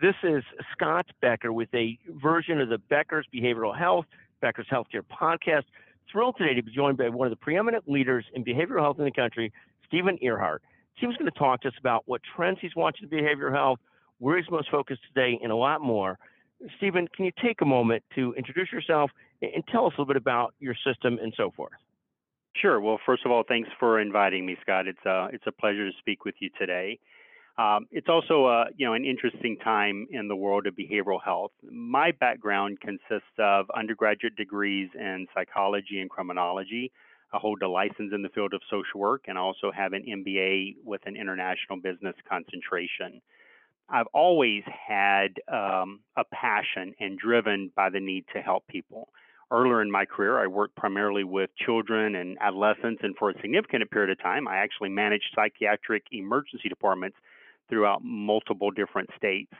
This is Scott Becker with a version of the Becker's Behavioral Health, Becker's Healthcare podcast. Thrilled today to be joined by one of the preeminent leaders in behavioral health in the country, Steven Airhart. Steven's going to talk to us about what trends he's watching in behavioral health, where he's most focused today, and a lot more. Steven, can you take a moment to introduce yourself and tell us a little bit about your system and so forth? Sure. Well, first of all, thanks for inviting me, Scott. It's a uh, it's a pleasure to speak with you today. Um, it's also a, uh, you know an interesting time in the world of behavioral health. My background consists of undergraduate degrees in psychology and criminology. I hold a license in the field of social work and also have an MBA with an international business concentration. I've always had um, a passion and driven by the need to help people. Earlier in my career, I worked primarily with children and adolescents, and for a significant period of time, I actually managed psychiatric emergency departments throughout multiple different states.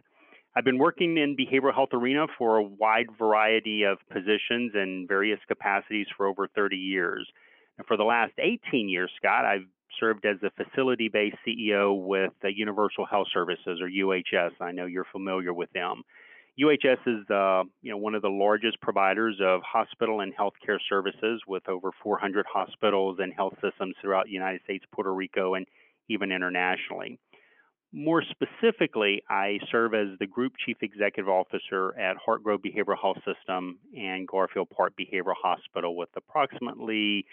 I've been working in behavioral health arena for a wide variety of positions and various capacities for over 30 years. And for the last 18 years, Scott, I've served as a facility-based CEO with Universal Health Services or UHS. I know you're familiar with them. UHS is uh, you know one of the largest providers of hospital and healthcare services with over 400 hospitals and health systems throughout the United States, Puerto Rico, and even internationally. More specifically, I serve as the Group Chief Executive Officer at Hartgrove Behavioral Health System and Garfield Park Behavioral Hospital with approximately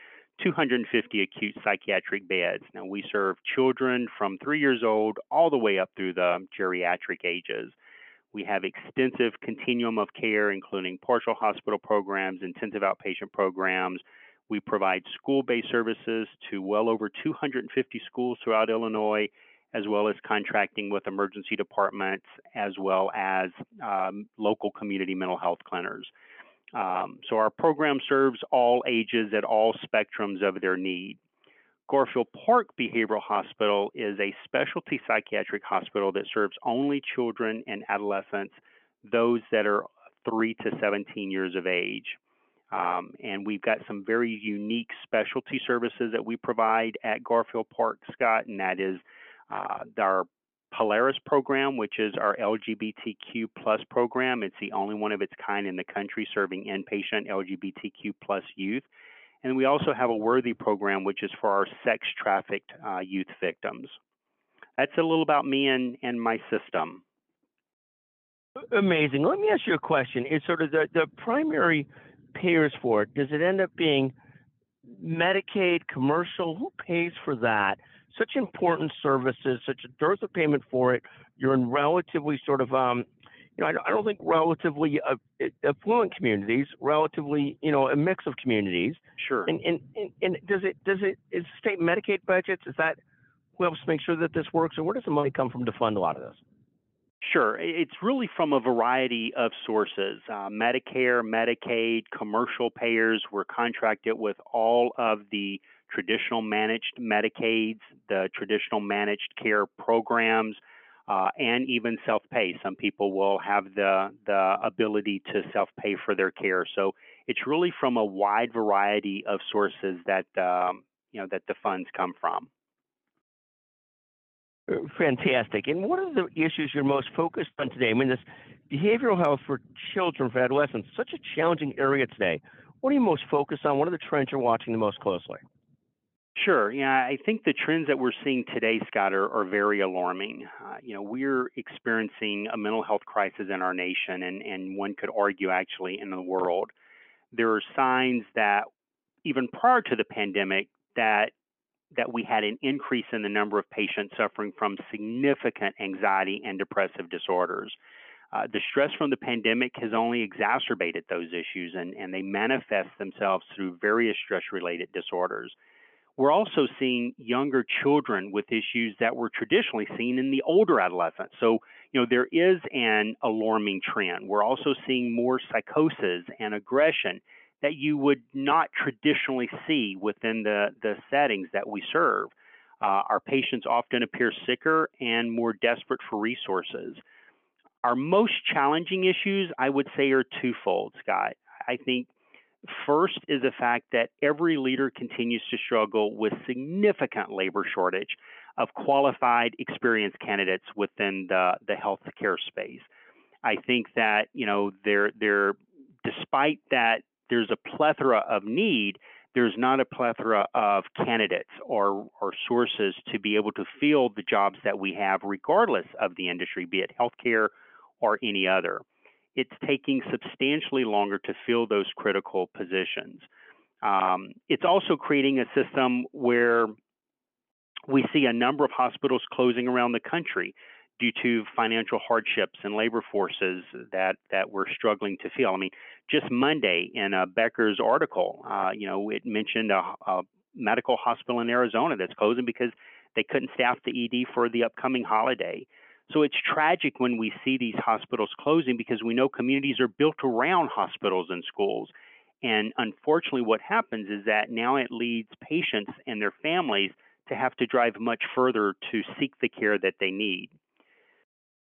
250 acute psychiatric beds. Now, we serve children from three years old all the way up through the geriatric ages. We have extensive continuum of care, including partial hospital programs, intensive outpatient programs. We provide school based services to well over 250 schools throughout Illinois, as well as contracting with emergency departments, as well as um, local community mental health centers. Um, so our program serves all ages at all spectrums of their need. Garfield Park Behavioral Hospital is a specialty psychiatric hospital that serves only children and adolescents, those that are 3 to 17 years of age. Um, and we've got some very unique specialty services that we provide at Garfield Park, Scott, and that is our Polaris program, which is our LGBTQ plus program. It's the only one of its kind in the country serving inpatient LGBTQ plus youth. And we also have a Worthy program, which is for our sex trafficked uh, youth victims. That's a little about me and, and my system. Amazing. Let me ask you a question. Is sort of the, the primary payers for it, does it end up being Medicaid, commercial? Who pays for that? Such important services, such a dearth of payment for it. You're in relatively sort of, um, you know, I, don't think relatively uh, affluent communities, relatively, you know, a mix of communities. Sure. And, and, and, and does it, does it, is state Medicaid budgets, is that who helps make sure that this works, or where does the money come from to fund a lot of this? Sure. It's really from a variety of sources uh, Medicare, Medicaid, commercial payers. We're contracted with all of the traditional managed Medicaids, the traditional managed care programs, uh, and even self-pay. Some people will have the the ability to self-pay for their care. So it's really from a wide variety of sources that um, you know that the funds come from. Fantastic. And what are the issues you're most focused on today? I mean, this behavioral health for children, for adolescents, such a challenging area today. What are you most focused on? What are the trends you're watching the most closely? Sure. Yeah, I think the trends that we're seeing today, Scott, are, are very alarming. Uh, you know, we're experiencing a mental health crisis in our nation, and, and one could argue actually in the world. There are signs that even prior to the pandemic that that we had an increase in the number of patients suffering from significant anxiety and depressive disorders. Uh, the stress from the pandemic has only exacerbated those issues, and, and they manifest themselves through various stress related disorders. We're also seeing younger children with issues that were traditionally seen in the older adolescents. So, you know, there is an alarming trend. We're also seeing more psychosis and aggression that you would not traditionally see within the, the settings that we serve. Uh, our patients often appear sicker and more desperate for resources. Our most challenging issues, I would say, are twofold, Scott. I think First is the fact that every leader continues to struggle with significant labor shortage. of qualified, experienced candidates within the, the healthcare space. I think that, you know, there, there, despite that there's a plethora of need, there's not a plethora of candidates or, or sources to be able to fill the jobs that we have, regardless of the industry, be it healthcare or any other. It's taking substantially longer to fill those critical positions. Um, it's also creating a system where we see a number of hospitals closing around the country due to financial hardships and labor forces that that we're struggling to fill. I mean, just Monday in a Becker's article, uh, you know, it mentioned a, a, medical hospital in Arizona that's closing because they couldn't staff the ED for the upcoming holiday. So it's tragic when we see these hospitals closing because we know communities are built around hospitals and schools. And unfortunately, what happens is that now it leads patients and their families to have to drive much further to seek the care that they need.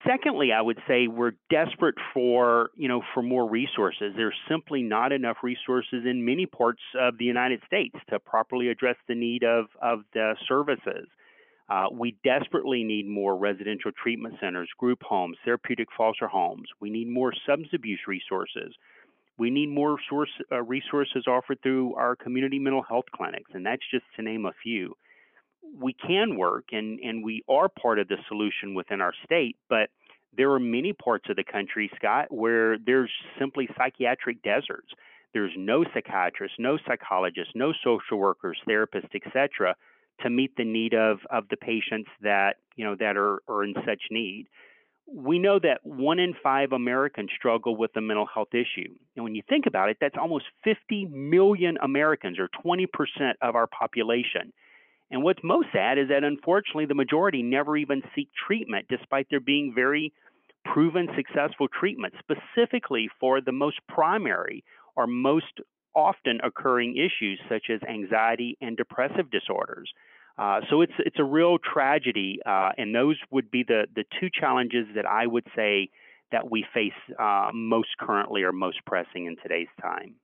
Secondly, I would say we're desperate for, you know, for more resources. There's simply not enough resources in many parts of the United States to properly address the need of, of the services. Uh, we desperately need more residential treatment centers, group homes, therapeutic foster homes. We need more substance abuse resources. We need more source, uh, resources offered through our community mental health clinics, and that's just to name a few we can work and, and we are part of the solution within our state, but there are many parts of the country, Scott, where there's simply psychiatric deserts. There's no psychiatrists, no psychologists, no social workers, therapists, etc., to meet the need of, of the patients that you know that are, are in such need. We know that one in five Americans struggle with a mental health issue. And when you think about it, that's almost 50 million Americans, or 20% of our population. And what's most sad is that unfortunately the majority never even seek treatment, despite there being very proven successful treatment specifically for the most primary or most often occurring issues such as anxiety and depressive disorders. Uh, so it's it's a real tragedy, uh, and those would be the the two challenges that I would say that we face uh, most currently or most pressing in today's time.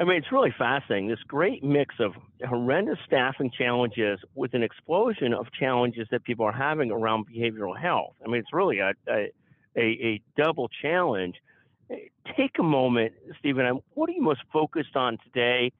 I mean, it's really fascinating. This great mix of horrendous staffing challenges with an explosion of challenges that people are having around behavioral health. I mean, it's really a a, a, a double challenge. Take a moment, Steven. What are you most focused on today?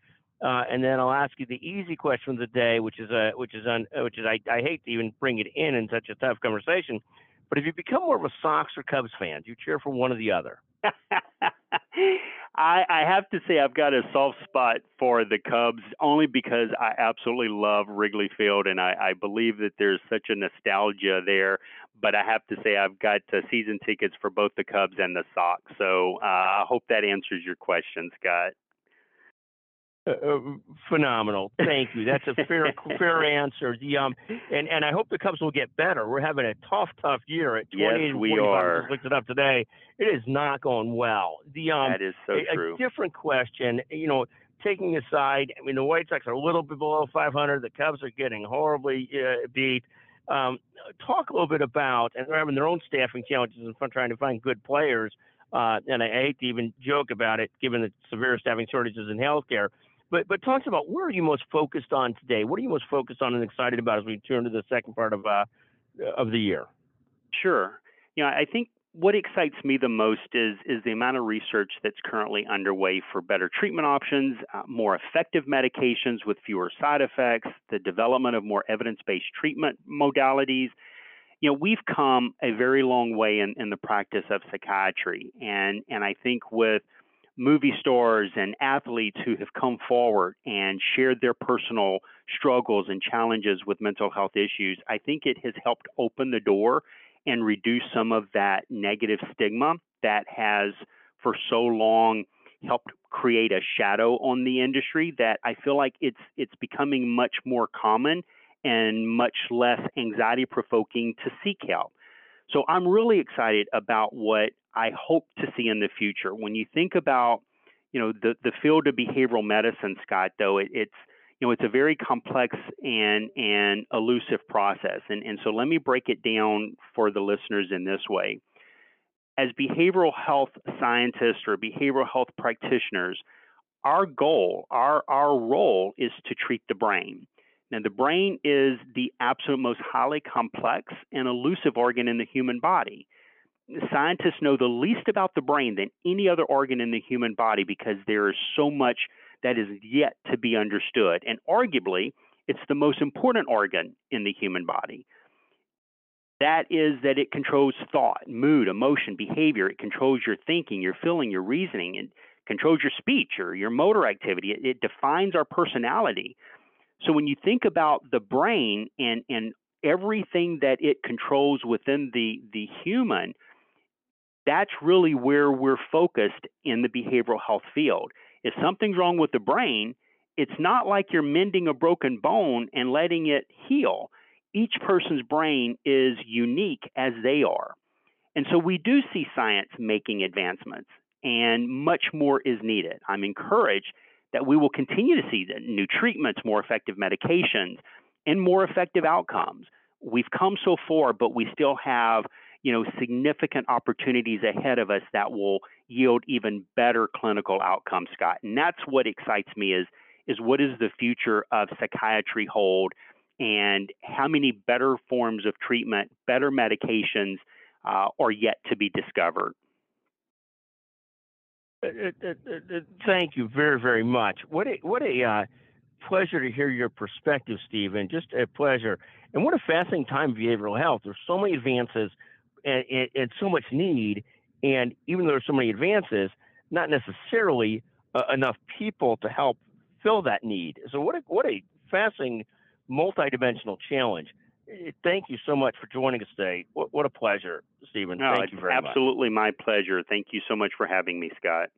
Uh, and then I'll ask you the easy question of the day, which is a which is on which is I, I hate to even bring it in in such a tough conversation, but if you become more of a Sox or Cubs fan, do you cheer for one or the other? I, I have to say I've got a soft spot for the Cubs only because I absolutely love Wrigley Field and I, I believe that there's such a nostalgia there. But I have to say I've got uh, season tickets for both the Cubs and the Sox. So uh, I hope that answers your question, Scott. Uh, uh, phenomenal. Thank you. That's a fair fair answer. The um and and I hope the Cubs will get better. We're having a tough tough year at 20 yes, we are. Looked it up today. It is not going well. The um that is so a, true. A different question. You know, taking aside, I mean, the White Sox are a little bit below 500. The Cubs are getting horribly uh, beat. Um, talk a little bit about, and they're having their own staffing challenges and trying to find good players. Uh, and I hate to even joke about it, given the severe staffing shortages in healthcare. But but talk about where are you most focused on today? What are you most focused on and excited about as we turn to the second part of uh, of the year? Sure. You know, I think what excites me the most is is the amount of research that's currently underway for better treatment options, uh, more effective medications with fewer side effects, the development of more evidence-based treatment modalities. You know, we've come a very long way in, in the practice of psychiatry, and and I think with movie stars and athletes who have come forward and shared their personal struggles and challenges with mental health issues, I think it has helped open the door and reduce some of that negative stigma that has for so long helped create a shadow on the industry that I feel like it's it's becoming much more common and much less anxiety provoking to seek help. So I'm really excited about what I hope to see in the future. When you think about, you know, the, the field of behavioral medicine, Scott, though, it, it's you know, it's a very complex and and elusive process. And and so let me break it down for the listeners in this way. As behavioral health scientists or behavioral health practitioners, our goal, our our role is to treat the brain. Now, the brain is the absolute most highly complex and elusive organ in the human body. Scientists know the least about the brain than any other organ in the human body because there is so much that is yet to be understood. And arguably, it's the most important organ in the human body. That is that it controls thought, mood, emotion, behavior. It controls your thinking, your feeling, your reasoning, and controls your speech or your motor activity. It, it defines our personality. So when you think about the brain and, and everything that it controls within the, the human, that's really where we're focused in the behavioral health field. If something's wrong with the brain, it's not like you're mending a broken bone and letting it heal. Each person's brain is unique as they are. And so we do see science making advancements, and much more is needed. I'm encouraged that we will continue to see new treatments, more effective medications, and more effective outcomes. We've come so far, but we still have you know significant opportunities ahead of us that will yield even better clinical outcomes, Scott. And that's what excites me is is what is the future of psychiatry hold and how many better forms of treatment, better medications uh, are yet to be discovered. Uh, uh, uh, thank you very, very much. What a what a uh, pleasure to hear your perspective, Steven. Just a pleasure, and what a fascinating time behavioral health. There's so many advances and, and, and so much need, and even though there's so many advances, not necessarily uh, enough people to help fill that need. So what a what a fascinating multidimensional challenge. Eh, thank you so much for joining us today. What, what a pleasure, Steven. No, Thank you very absolutely much. Absolutely my pleasure. Thank you so much for having me, Scott.